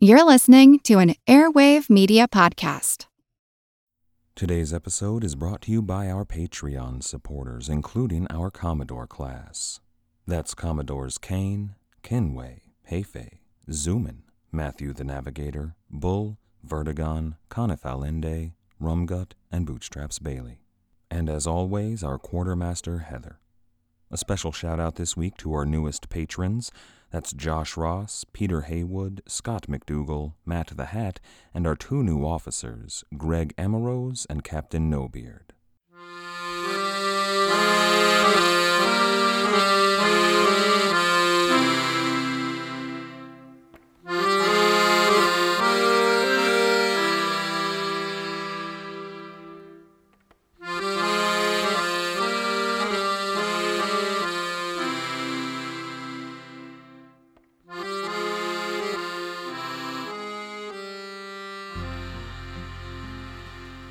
You're listening to an Airwave Media Podcast. Today's episode is brought to you by our Patreon supporters, including our Commodore class. That's Commodores Kane, Kenway, Hefe, Zuman, Matthew the Navigator, Bull, Vertigon, Conifalende, Rumgut, and Bootstraps Bailey. And as always, our Quartermaster Heather. A special shout out this week to our newest patrons. That's Josh Ross, Peter Haywood, Scott McDougal, Matt the Hat, and our two new officers, Greg Emerose and Captain Nobeard.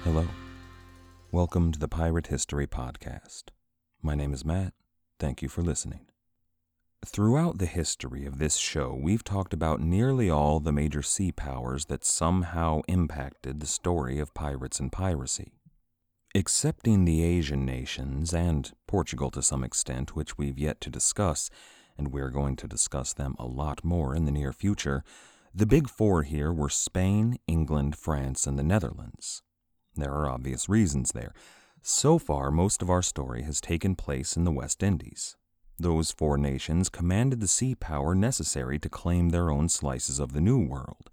Hello. Welcome to the Pirate History Podcast. My name is Matt. Thank you for listening. Throughout the history of this show, we've talked about nearly all the major sea powers that somehow impacted the story of pirates and piracy. Excepting the Asian nations and Portugal to some extent, which we've yet to discuss, and we're going to discuss them a lot more in the near future, the big four here were Spain, England, France, and the Netherlands. There are obvious reasons there. So far, most of our story has taken place in the West Indies. Those four nations commanded the sea power necessary to claim their own slices of the New World,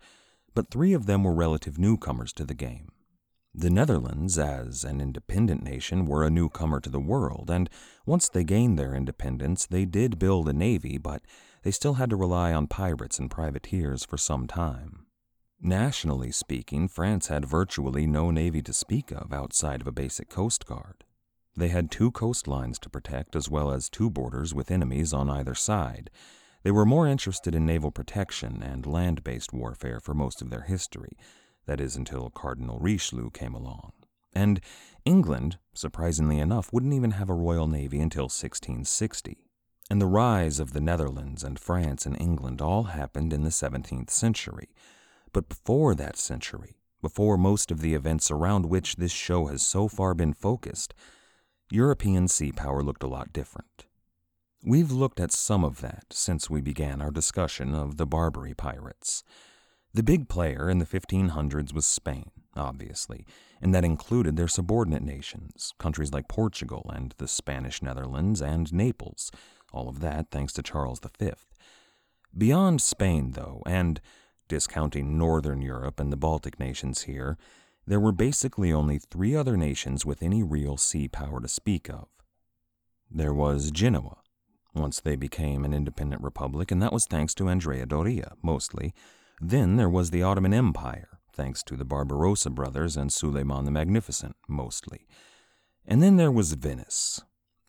but three of them were relative newcomers to the game. The Netherlands, as an independent nation, were a newcomer to the world, and once they gained their independence, they did build a navy, but they still had to rely on pirates and privateers for some time. Nationally speaking, France had virtually no navy to speak of outside of a basic coast guard. They had two coastlines to protect as well as two borders with enemies on either side. They were more interested in naval protection and land based warfare for most of their history, that is, until Cardinal Richelieu came along. And England, surprisingly enough, wouldn't even have a royal navy until 1660. And the rise of the Netherlands and France and England all happened in the 17th century. But before that century, before most of the events around which this show has so far been focused, European sea power looked a lot different. We've looked at some of that since we began our discussion of the Barbary pirates. The big player in the 1500s was Spain, obviously, and that included their subordinate nations, countries like Portugal and the Spanish Netherlands and Naples, all of that thanks to Charles V. Beyond Spain, though, and discounting Northern Europe and the Baltic nations here, there were basically only three other nations with any real sea power to speak of. There was Genoa, once they became an independent republic, and that was thanks to Andrea Doria, mostly. Then there was the Ottoman Empire, thanks to the Barbarossa brothers and Suleiman the Magnificent, mostly. And then there was Venice,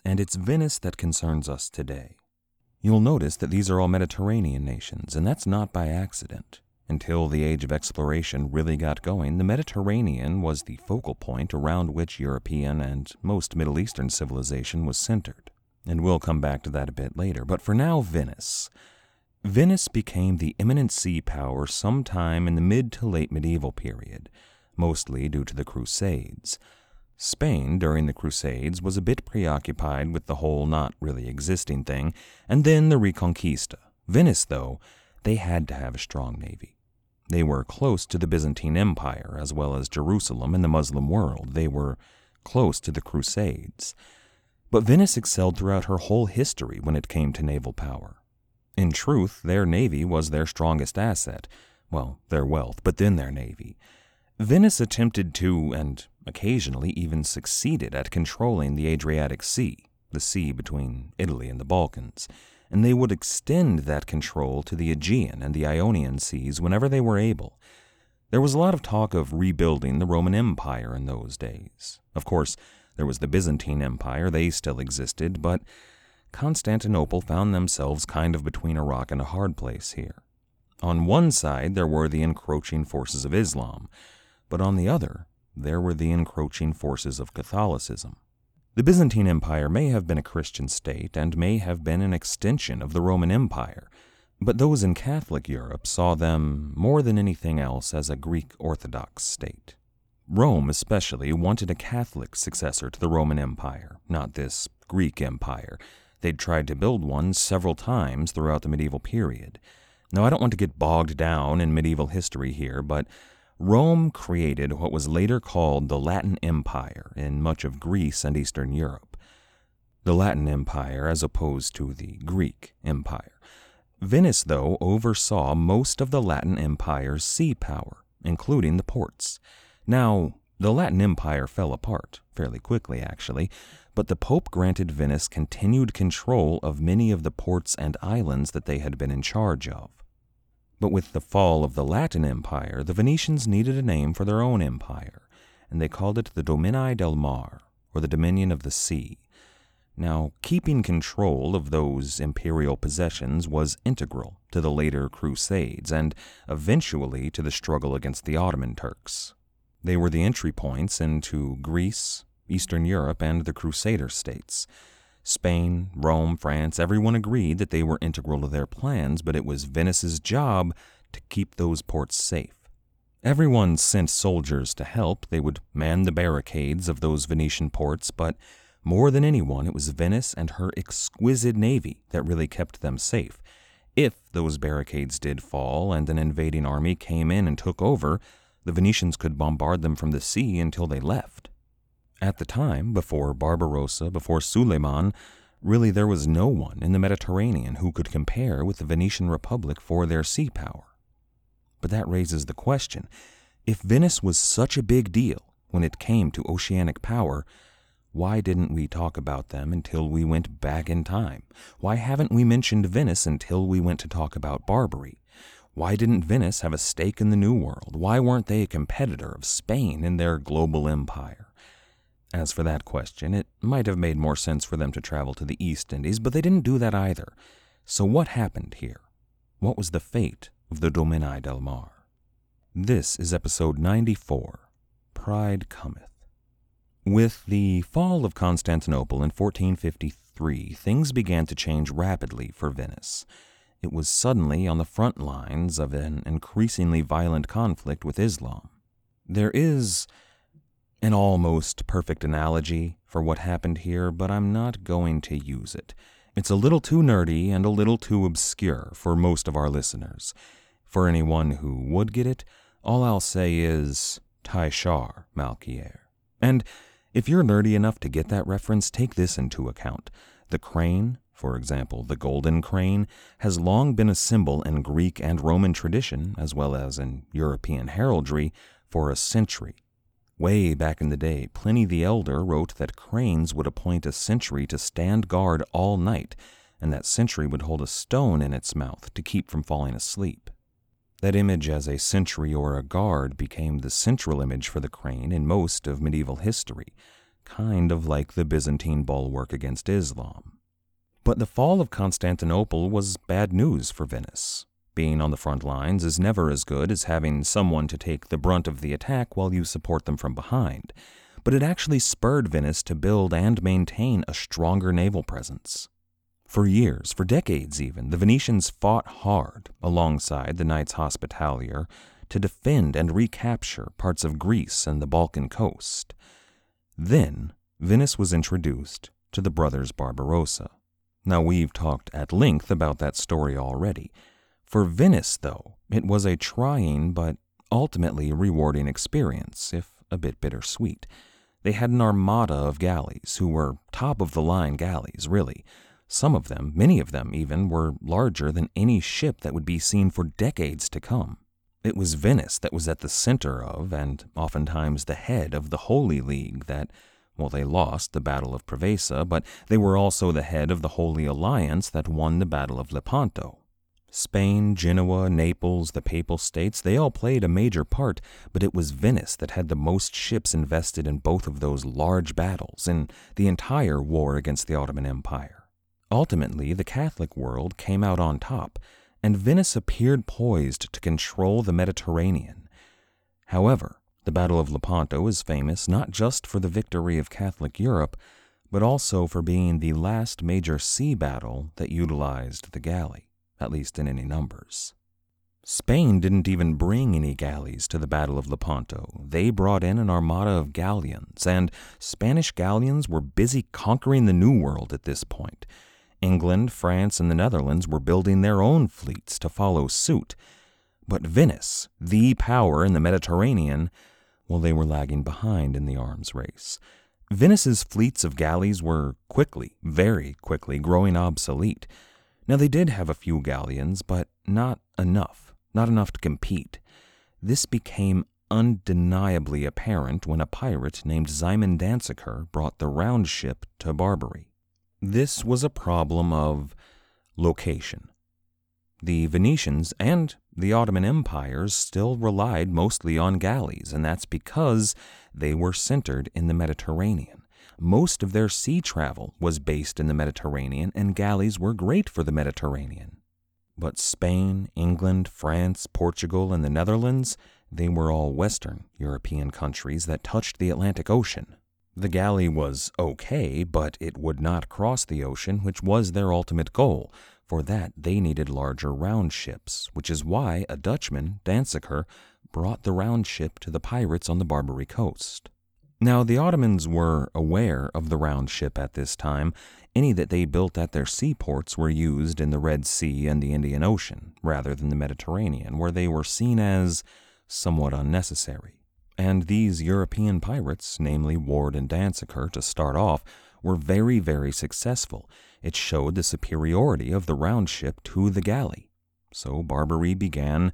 and it's Venice that concerns us today. You'll notice that these are all Mediterranean nations, and that's not by accident. Until the age of exploration really got going, the Mediterranean was the focal point around which European and most Middle Eastern civilization was centered. And we'll come back to that a bit later. But for now, Venice. Venice became the eminent sea power sometime in the mid to late medieval period, mostly due to the Crusades. Spain, during the Crusades, was a bit preoccupied with the whole not really existing thing, and then the Reconquista. Venice, though, they had to have a strong navy. They were close to the Byzantine Empire as well as Jerusalem and the Muslim world. They were close to the Crusades. But Venice excelled throughout her whole history when it came to naval power. In truth, their navy was their strongest asset. Well, their wealth, but then their navy. Venice attempted to, and occasionally even succeeded at controlling the Adriatic Sea, the sea between Italy and the Balkans and they would extend that control to the Aegean and the Ionian seas whenever they were able. There was a lot of talk of rebuilding the Roman Empire in those days. Of course, there was the Byzantine Empire, they still existed, but Constantinople found themselves kind of between a rock and a hard place here. On one side, there were the encroaching forces of Islam, but on the other, there were the encroaching forces of Catholicism. The Byzantine Empire may have been a Christian state and may have been an extension of the Roman Empire, But those in Catholic Europe saw them, more than anything else, as a Greek Orthodox state. Rome, especially, wanted a Catholic successor to the Roman Empire, not this Greek Empire. They'd tried to build one several times throughout the medieval period. Now, I don't want to get bogged down in medieval history here, but Rome created what was later called the Latin Empire in much of Greece and Eastern Europe. The Latin Empire as opposed to the Greek Empire. Venice, though, oversaw most of the Latin Empire's sea power, including the ports. Now, the Latin Empire fell apart, fairly quickly actually, but the Pope granted Venice continued control of many of the ports and islands that they had been in charge of. But with the fall of the Latin Empire, the Venetians needed a name for their own empire, and they called it the Dominii del Mar, or the Dominion of the Sea. Now, keeping control of those imperial possessions was integral to the later Crusades and eventually to the struggle against the Ottoman Turks. They were the entry points into Greece, Eastern Europe, and the Crusader states. Spain, Rome, France, everyone agreed that they were integral to their plans, but it was Venice's job to keep those ports safe. Everyone sent soldiers to help. They would man the barricades of those Venetian ports, but more than anyone, it was Venice and her exquisite navy that really kept them safe. If those barricades did fall and an invading army came in and took over, the Venetians could bombard them from the sea until they left. At the time, before Barbarossa, before Suleiman, really there was no one in the Mediterranean who could compare with the Venetian Republic for their sea power. But that raises the question if Venice was such a big deal when it came to oceanic power, why didn't we talk about them until we went back in time? Why haven't we mentioned Venice until we went to talk about Barbary? Why didn't Venice have a stake in the New World? Why weren't they a competitor of Spain in their global empire? As for that question, it might have made more sense for them to travel to the East Indies, but they didn't do that either. So what happened here? What was the fate of the Dominii del Mar? This is episode 94 Pride Cometh. With the fall of Constantinople in 1453, things began to change rapidly for Venice. It was suddenly on the front lines of an increasingly violent conflict with Islam. There is an almost perfect analogy for what happened here, but I'm not going to use it. It's a little too nerdy and a little too obscure for most of our listeners. For anyone who would get it, all I'll say is Taishar Malkier. And if you're nerdy enough to get that reference, take this into account. The crane, for example, the golden crane, has long been a symbol in Greek and Roman tradition, as well as in European heraldry, for a century. Way back in the day, Pliny the Elder wrote that cranes would appoint a sentry to stand guard all night, and that sentry would hold a stone in its mouth to keep from falling asleep. That image as a sentry or a guard became the central image for the crane in most of medieval history, kind of like the Byzantine bulwark against Islam. But the fall of Constantinople was bad news for Venice. Being on the front lines is never as good as having someone to take the brunt of the attack while you support them from behind, but it actually spurred Venice to build and maintain a stronger naval presence. For years, for decades even, the Venetians fought hard alongside the Knights Hospitaller to defend and recapture parts of Greece and the Balkan coast. Then, Venice was introduced to the brothers Barbarossa. Now, we've talked at length about that story already. For Venice, though, it was a trying but ultimately rewarding experience, if a bit bittersweet. They had an armada of galleys, who were top of the line galleys, really. Some of them, many of them even, were larger than any ship that would be seen for decades to come. It was Venice that was at the center of, and oftentimes the head of the Holy League that, well, they lost the Battle of Preveza, but they were also the head of the Holy Alliance that won the Battle of Lepanto. Spain, Genoa, Naples, the Papal States, they all played a major part, but it was Venice that had the most ships invested in both of those large battles, in the entire war against the Ottoman Empire. Ultimately, the Catholic world came out on top, and Venice appeared poised to control the Mediterranean. However, the Battle of Lepanto is famous not just for the victory of Catholic Europe, but also for being the last major sea battle that utilized the galley. At least in any numbers. Spain didn't even bring any galleys to the Battle of Lepanto. They brought in an armada of galleons, and Spanish galleons were busy conquering the New World at this point. England, France, and the Netherlands were building their own fleets to follow suit. But Venice, the power in the Mediterranean, well, they were lagging behind in the arms race. Venice's fleets of galleys were quickly, very quickly, growing obsolete. Now, they did have a few galleons, but not enough not enough to compete. This became undeniably apparent when a pirate named Simon Danziger brought the round ship to Barbary. This was a problem of location. The Venetians and the Ottoman empires still relied mostly on galleys, and that's because they were centered in the Mediterranean. Most of their sea travel was based in the Mediterranean, and galleys were great for the Mediterranean. But Spain, England, France, Portugal, and the Netherlands, they were all Western European countries that touched the Atlantic Ocean. The galley was okay, but it would not cross the ocean, which was their ultimate goal. For that, they needed larger round ships, which is why a Dutchman, Danziger, brought the round ship to the pirates on the Barbary coast. Now, the Ottomans were aware of the round ship at this time. Any that they built at their seaports were used in the Red Sea and the Indian Ocean, rather than the Mediterranean, where they were seen as somewhat unnecessary. And these European pirates, namely Ward and Danziger, to start off, were very, very successful. It showed the superiority of the round ship to the galley. So Barbary began.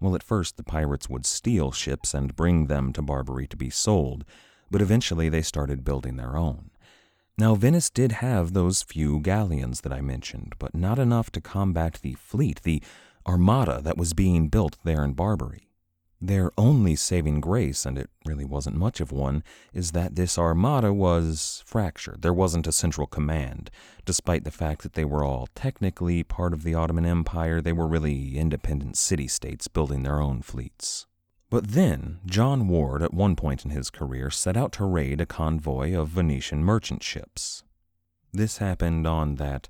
Well, at first the pirates would steal ships and bring them to Barbary to be sold but eventually they started building their own. Now, Venice did have those few galleons that I mentioned, but not enough to combat the fleet, the armada that was being built there in Barbary. Their only saving grace, and it really wasn't much of one, is that this armada was fractured. There wasn't a central command. Despite the fact that they were all technically part of the Ottoman Empire, they were really independent city states building their own fleets. But then, John Ward, at one point in his career, set out to raid a convoy of Venetian merchant ships. This happened on that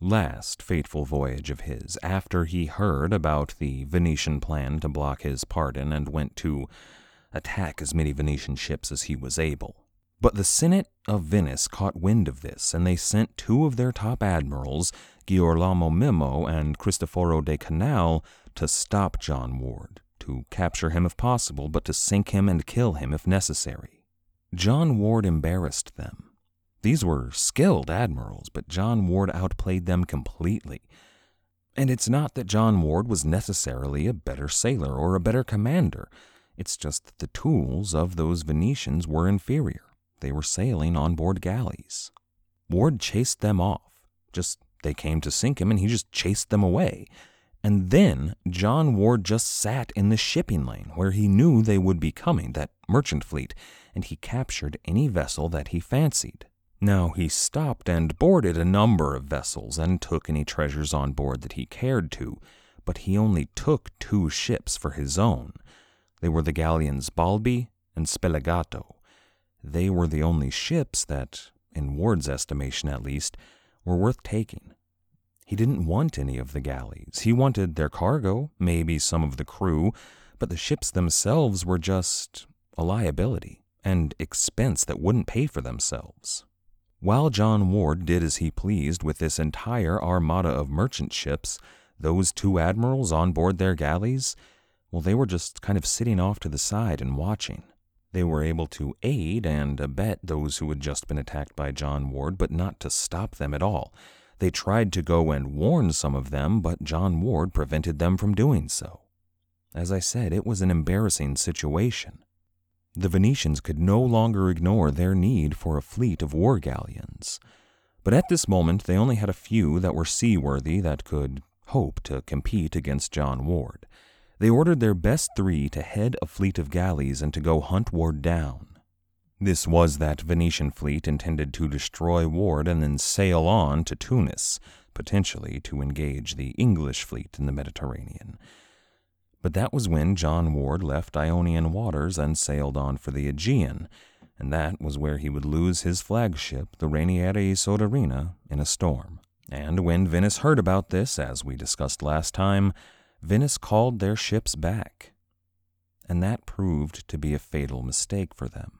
last fateful voyage of his, after he heard about the Venetian plan to block his pardon and went to attack as many Venetian ships as he was able. But the Senate of Venice caught wind of this, and they sent two of their top admirals, Girolamo Memmo and Cristoforo de Canal, to stop John Ward to capture him if possible, but to sink him and kill him if necessary. John Ward embarrassed them. These were skilled admirals, but John Ward outplayed them completely. And it's not that John Ward was necessarily a better sailor or a better commander. It's just that the tools of those Venetians were inferior. They were sailing on board galleys. Ward chased them off. Just they came to sink him and he just chased them away. And then John Ward just sat in the shipping lane where he knew they would be coming, that merchant fleet, and he captured any vessel that he fancied. Now he stopped and boarded a number of vessels and took any treasures on board that he cared to, but he only took two ships for his own. They were the galleons Balbi and Spelegato. They were the only ships that, in Ward's estimation at least, were worth taking. He didn't want any of the galleys. He wanted their cargo, maybe some of the crew, but the ships themselves were just a liability, and expense that wouldn't pay for themselves. While John Ward did as he pleased with this entire armada of merchant ships, those two admirals on board their galleys, well, they were just kind of sitting off to the side and watching. They were able to aid and abet those who had just been attacked by John Ward, but not to stop them at all. They tried to go and warn some of them, but John Ward prevented them from doing so. As I said, it was an embarrassing situation. The Venetians could no longer ignore their need for a fleet of war galleons. But at this moment, they only had a few that were seaworthy that could hope to compete against John Ward. They ordered their best three to head a fleet of galleys and to go hunt Ward down. This was that Venetian fleet intended to destroy Ward and then sail on to Tunis, potentially to engage the English fleet in the Mediterranean. But that was when John Ward left Ionian waters and sailed on for the Aegean, and that was where he would lose his flagship, the Rainieri Soderina, in a storm. And when Venice heard about this, as we discussed last time, Venice called their ships back. And that proved to be a fatal mistake for them.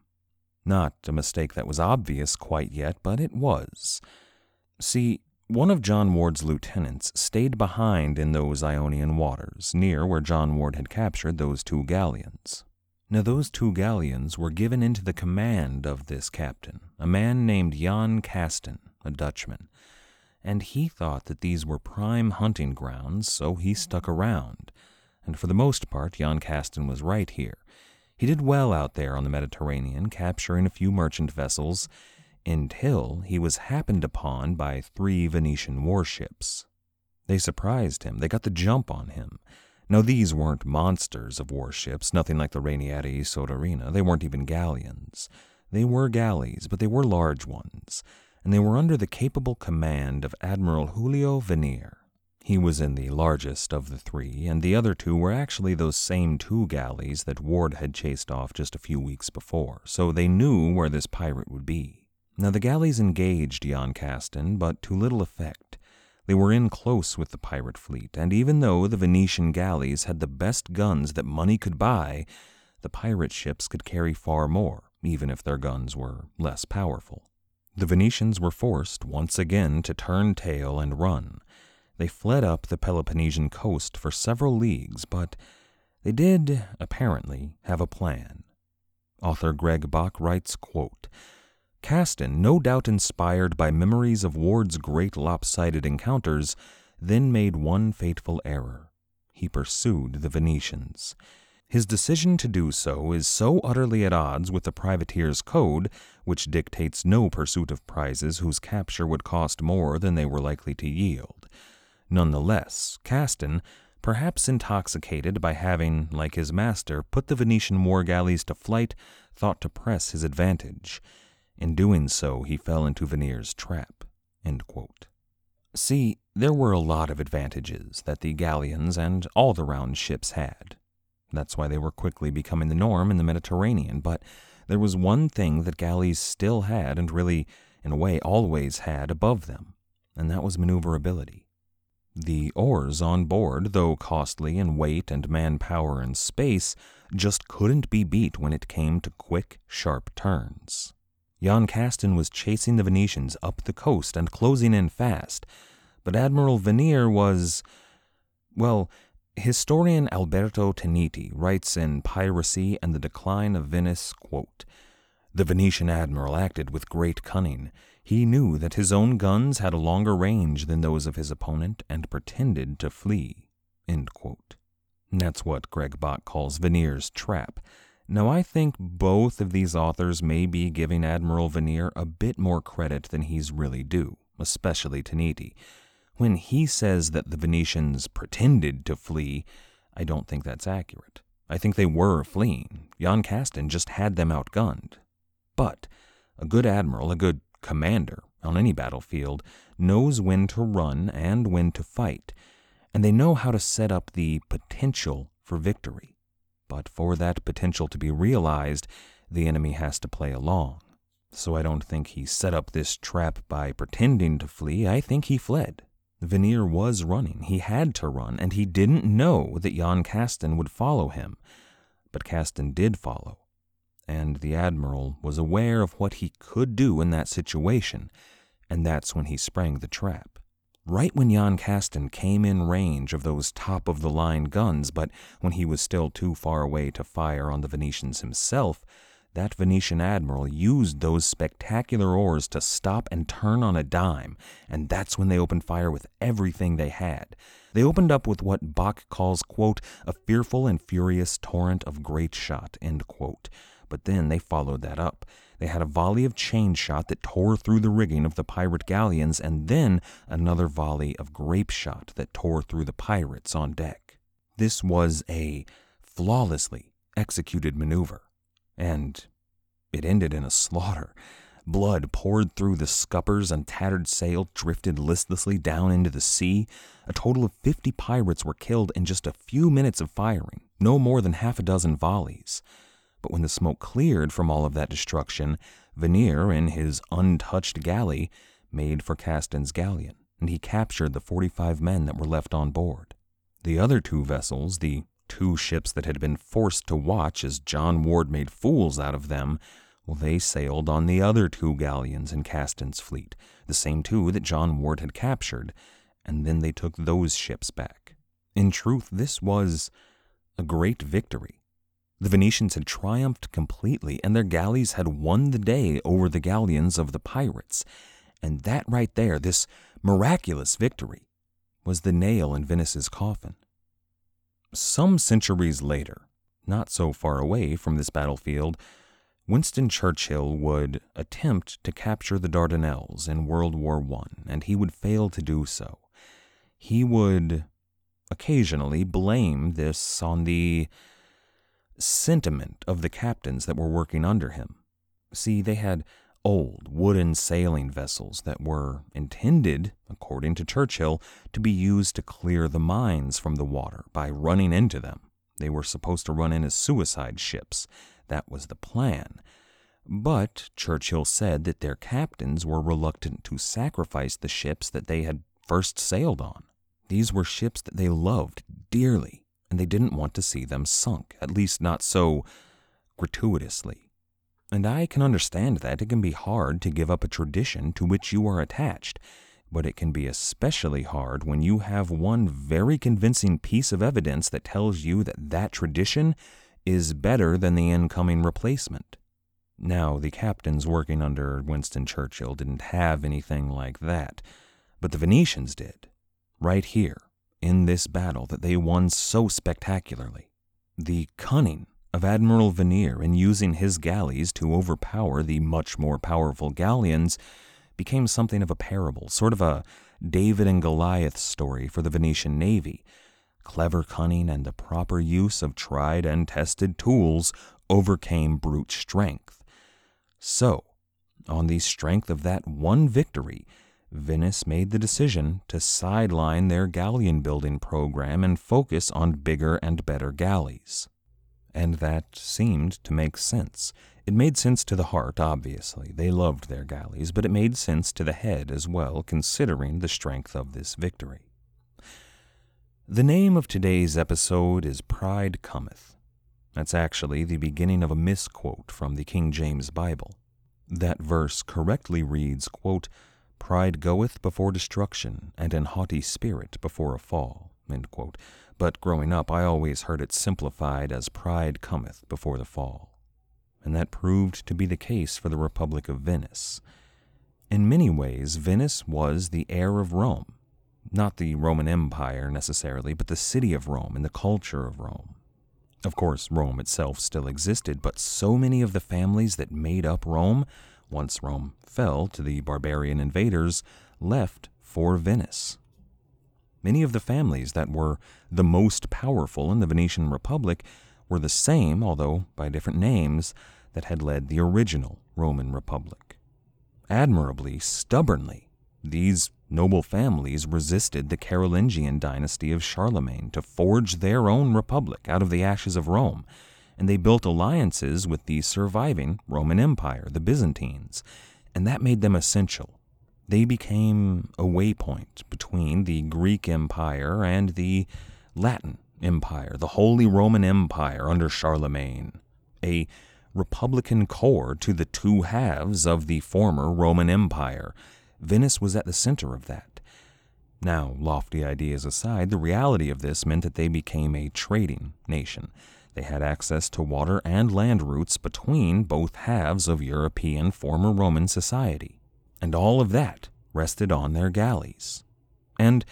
Not a mistake that was obvious quite yet, but it was. See, one of John Ward's lieutenants stayed behind in those Ionian waters, near where John Ward had captured those two galleons. Now, those two galleons were given into the command of this captain, a man named Jan Kasten, a Dutchman, and he thought that these were prime hunting grounds, so he stuck around. And for the most part, Jan Kasten was right here. He did well out there on the Mediterranean, capturing a few merchant vessels, until he was happened upon by three Venetian warships. They surprised him, they got the jump on him now, these weren't monsters of warships, nothing like the Rainieri Soderini. They weren't even galleons. They were galleys, but they were large ones, and they were under the capable command of Admiral Julio Venier. He was in the largest of the three, and the other two were actually those same two galleys that Ward had chased off just a few weeks before, so they knew where this pirate would be. Now, the galleys engaged Jan Kasten, but to little effect. They were in close with the pirate fleet, and even though the Venetian galleys had the best guns that money could buy, the pirate ships could carry far more, even if their guns were less powerful. The Venetians were forced once again to turn tail and run. They fled up the Peloponnesian coast for several leagues, but they did, apparently, have a plan. Author Greg Bak writes, quote, Kasten, no doubt inspired by memories of Ward's great lopsided encounters, then made one fateful error. He pursued the Venetians. His decision to do so is so utterly at odds with the privateer's code, which dictates no pursuit of prizes whose capture would cost more than they were likely to yield. Nonetheless, Kasten, perhaps intoxicated by having, like his master, put the Venetian war galleys to flight, thought to press his advantage. In doing so, he fell into Venier's trap. See, there were a lot of advantages that the galleons and all the round ships had. That's why they were quickly becoming the norm in the Mediterranean, but there was one thing that galleys still had, and really, in a way, always had above them, and that was maneuverability. The oars on board, though costly in weight and manpower and space, just couldn't be beat when it came to quick, sharp turns. Jan Kasten was chasing the Venetians up the coast and closing in fast, but Admiral Venier was. Well, historian Alberto Tenenti writes in Piracy and the Decline of Venice quote, The Venetian admiral acted with great cunning. He knew that his own guns had a longer range than those of his opponent and pretended to flee. That's what Greg Bak calls Venier's trap. Now, I think both of these authors may be giving Admiral Venier a bit more credit than he's really due, especially Tenenti. When he says that the Venetians pretended to flee, I don't think that's accurate. I think they were fleeing. Jan Kasten just had them outgunned. But a good admiral, a good commander on any battlefield, knows when to run and when to fight, and they know how to set up the potential for victory. But for that potential to be realized, the enemy has to play along. So I don't think he set up this trap by pretending to flee. I think he fled. Venier was running. He had to run, and he didn't know that Jan Kasten would follow him. But Kasten did follow. And the Admiral was aware of what he could do in that situation, and that's when he sprang the trap right when Jan Kasten came in range of those top of the line guns, but when he was still too far away to fire on the Venetians himself, that Venetian admiral used those spectacular oars to stop and turn on a dime, and that's when they opened fire with everything they had. They opened up with what Bak calls, quote, a fearful and furious torrent of great shot, end quote. But then they followed that up. They had a volley of chain shot that tore through the rigging of the pirate galleons, and then another volley of grape shot that tore through the pirates on deck. This was a flawlessly executed maneuver, and it ended in a slaughter. Blood poured through the scuppers and tattered sail drifted listlessly down into the sea. A total of 50 pirates were killed in just a few minutes of firing, no more than half a dozen volleys. But when the smoke cleared from all of that destruction, Venier, in his untouched galley, made for Kasten's galleon, and he captured the 45 men that were left on board. The other two vessels, the two ships that had been forced to watch as John Ward made fools out of them, well, they sailed on the other two galleons in Kasten's fleet, the same two that John Ward had captured, and then they took those ships back. In truth, this was a great victory. The Venetians had triumphed completely, and their galleys had won the day over the galleons of the pirates. And that right there, this miraculous victory, was the nail in Venice's coffin. Some centuries later, not so far away from this battlefield, Winston Churchill would attempt to capture the Dardanelles in World War I, and he would fail to do so. He would occasionally blame this on the sentiment of the captains that were working under him. See, they had old wooden sailing vessels that were intended, according to Churchill, to be used to clear the mines from the water by running into them. They were supposed to run in as suicide ships. That was the plan. But Churchill said that their captains were reluctant to sacrifice the ships that they had first sailed on. These were ships that they loved dearly, and they didn't want to see them sunk, at least not so gratuitously. And I can understand that it can be hard to give up a tradition to which you are attached, but it can be especially hard when you have one very convincing piece of evidence that tells you that that tradition is better than the incoming replacement. Now, the captains working under Winston Churchill didn't have anything like that, but the Venetians did, right here, in this battle that they won so spectacularly. The cunning of Admiral Vernier in using his galleys to overpower the much more powerful galleons became something of a parable, sort of a David and Goliath story for the Venetian navy. Clever cunning and the proper use of tried and tested tools overcame brute strength. So, on the strength of that one victory, Venice made the decision to sideline their galleon building program and focus on bigger and better galleys and that seemed to make sense. It made sense to the heart, obviously. They loved their galleys, but it made sense to the head as well, considering the strength of this victory. The name of today's episode is Pride Cometh. That's actually the beginning of a misquote from the King James Bible. That verse correctly reads, quote, Pride goeth before destruction, and an haughty spirit before a fall. But growing up I always heard it simplified as pride cometh before the fall. And that proved to be the case for the Republic of Venice. In many ways, Venice was the heir of Rome. Not the Roman Empire necessarily, but the city of Rome and the culture of Rome. Of course, Rome itself still existed, but so many of the families that made up Rome, once Rome fell to the barbarian invaders, left for Venice. Many of the families that were the most powerful in the Venetian Republic were the same, although by different names, that had led the original Roman Republic. Admirably, stubbornly, these noble families resisted the Carolingian dynasty of Charlemagne to forge their own republic out of the ashes of Rome, and they built alliances with the surviving Roman Empire, the Byzantines, and that made them essential they became a waypoint between the Greek Empire and the Latin Empire, the Holy Roman Empire under Charlemagne, a republican core to the two halves of the former Roman Empire. Venice was at the center of that. Now, lofty ideas aside, the reality of this meant that they became a trading nation. They had access to water and land routes between both halves of European former Roman society and all of that rested on their galleys. And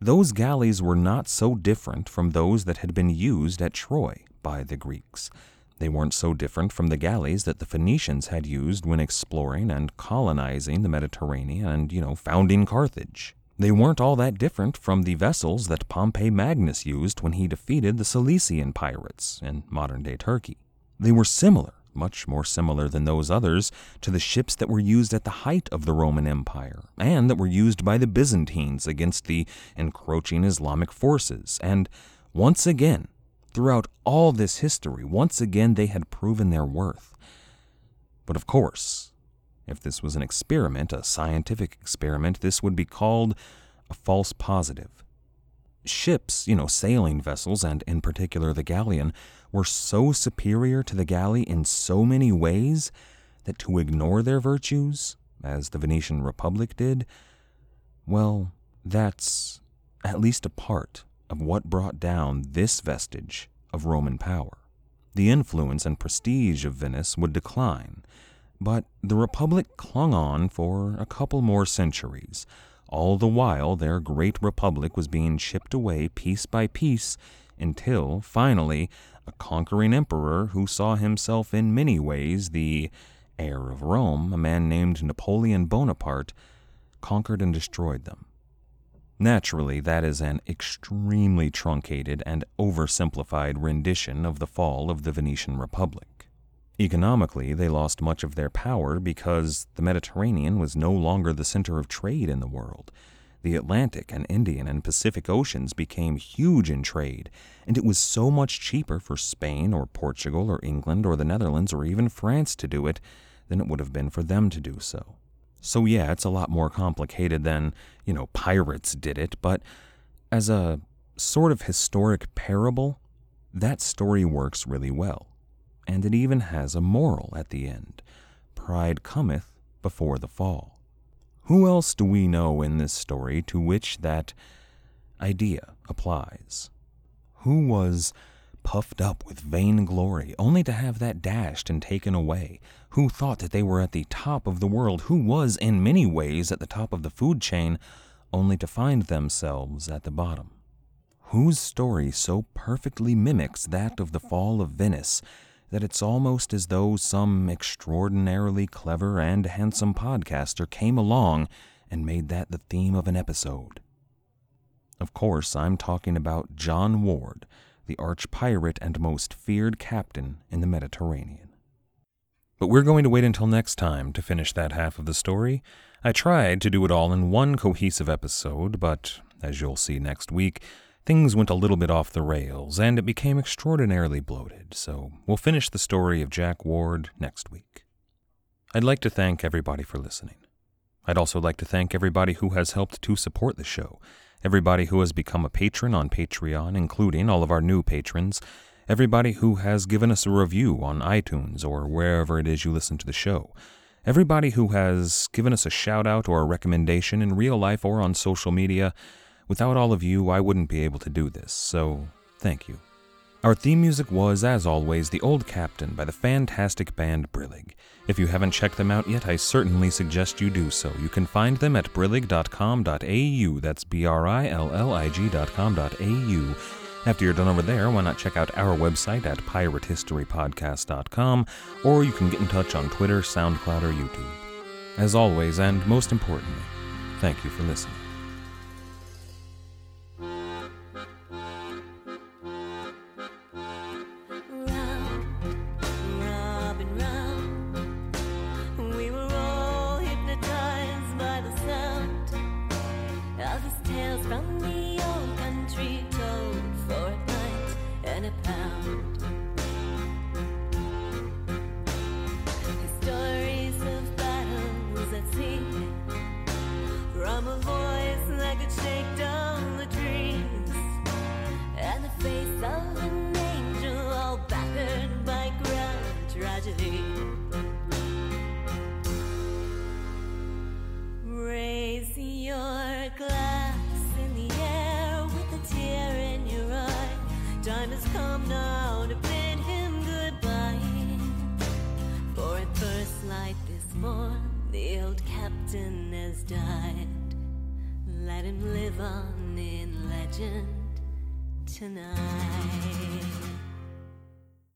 those galleys were not so different from those that had been used at Troy by the Greeks. They weren't so different from the galleys that the Phoenicians had used when exploring and colonizing the Mediterranean and, you know, founding Carthage. They weren't all that different from the vessels that Pompey Magnus used when he defeated the Cilician pirates in modern day Turkey. They were similar much more similar than those others to the ships that were used at the height of the Roman Empire, and that were used by the Byzantines against the encroaching Islamic forces. And once again, throughout all this history, once again they had proven their worth. But of course, if this was an experiment, a scientific experiment, this would be called a false positive. Ships, you know, sailing vessels, and in particular the galleon, were so superior to the galley in so many ways that to ignore their virtues, as the Venetian Republic did, well, that's at least a part of what brought down this vestige of Roman power. The influence and prestige of Venice would decline, but the Republic clung on for a couple more centuries all the while, their great republic was being chipped away piece by piece until, finally, a conquering emperor who saw himself in many ways the heir of Rome, a man named Napoleon Bonaparte, conquered and destroyed them. Naturally, that is an extremely truncated and oversimplified rendition of the fall of the Venetian Republic. Economically, they lost much of their power because the Mediterranean was no longer the center of trade in the world. The Atlantic and Indian and Pacific Oceans became huge in trade, and it was so much cheaper for Spain or Portugal or England or the Netherlands or even France to do it than it would have been for them to do so. So, yeah, it's a lot more complicated than, you know, pirates did it, but as a sort of historic parable, that story works really well and it even has a moral at the end Pride cometh before the fall. Who else do we know in this story to which that idea applies? Who was puffed up with vainglory, only to have that dashed and taken away? Who thought that they were at the top of the world? Who was, in many ways, at the top of the food chain, only to find themselves at the bottom? Whose story so perfectly mimics that of the fall of Venice that it's almost as though some extraordinarily clever and handsome podcaster came along and made that the theme of an episode. Of course, I'm talking about John Ward, the arch pirate and most feared captain in the Mediterranean. But we're going to wait until next time to finish that half of the story. I tried to do it all in one cohesive episode, but as you'll see next week, Things went a little bit off the rails, and it became extraordinarily bloated, so we'll finish the story of Jack Ward next week. I'd like to thank everybody for listening. I'd also like to thank everybody who has helped to support the show, everybody who has become a patron on Patreon, including all of our new patrons, everybody who has given us a review on iTunes or wherever it is you listen to the show, everybody who has given us a shout out or a recommendation in real life or on social media Without all of you, I wouldn't be able to do this, so thank you. Our theme music was, as always, The Old Captain by the fantastic band Brillig. If you haven't checked them out yet, I certainly suggest you do so. You can find them at brillig.com.au. That's B R I L L I G.com.au. After you're done over there, why not check out our website at piratehistorypodcast.com, or you can get in touch on Twitter, SoundCloud, or YouTube. As always, and most importantly, thank you for listening.